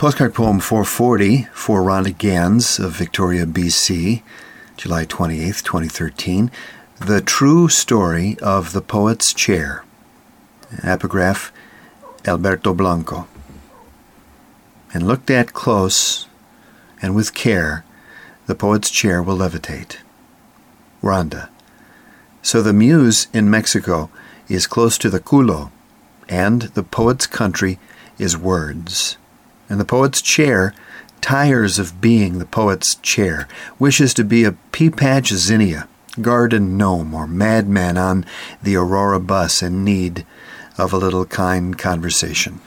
Postcard poem 440 for Rhonda Ganz of Victoria, BC, July 28, 2013. The True Story of the Poet's Chair. Epigraph Alberto Blanco. And looked at close and with care, the poet's chair will levitate. Rhonda. So the muse in Mexico is close to the culo, and the poet's country is words and the poet's chair tires of being the poet's chair, wishes to be a pea patch zinnia, garden gnome, or madman on the Aurora bus in need of a little kind conversation.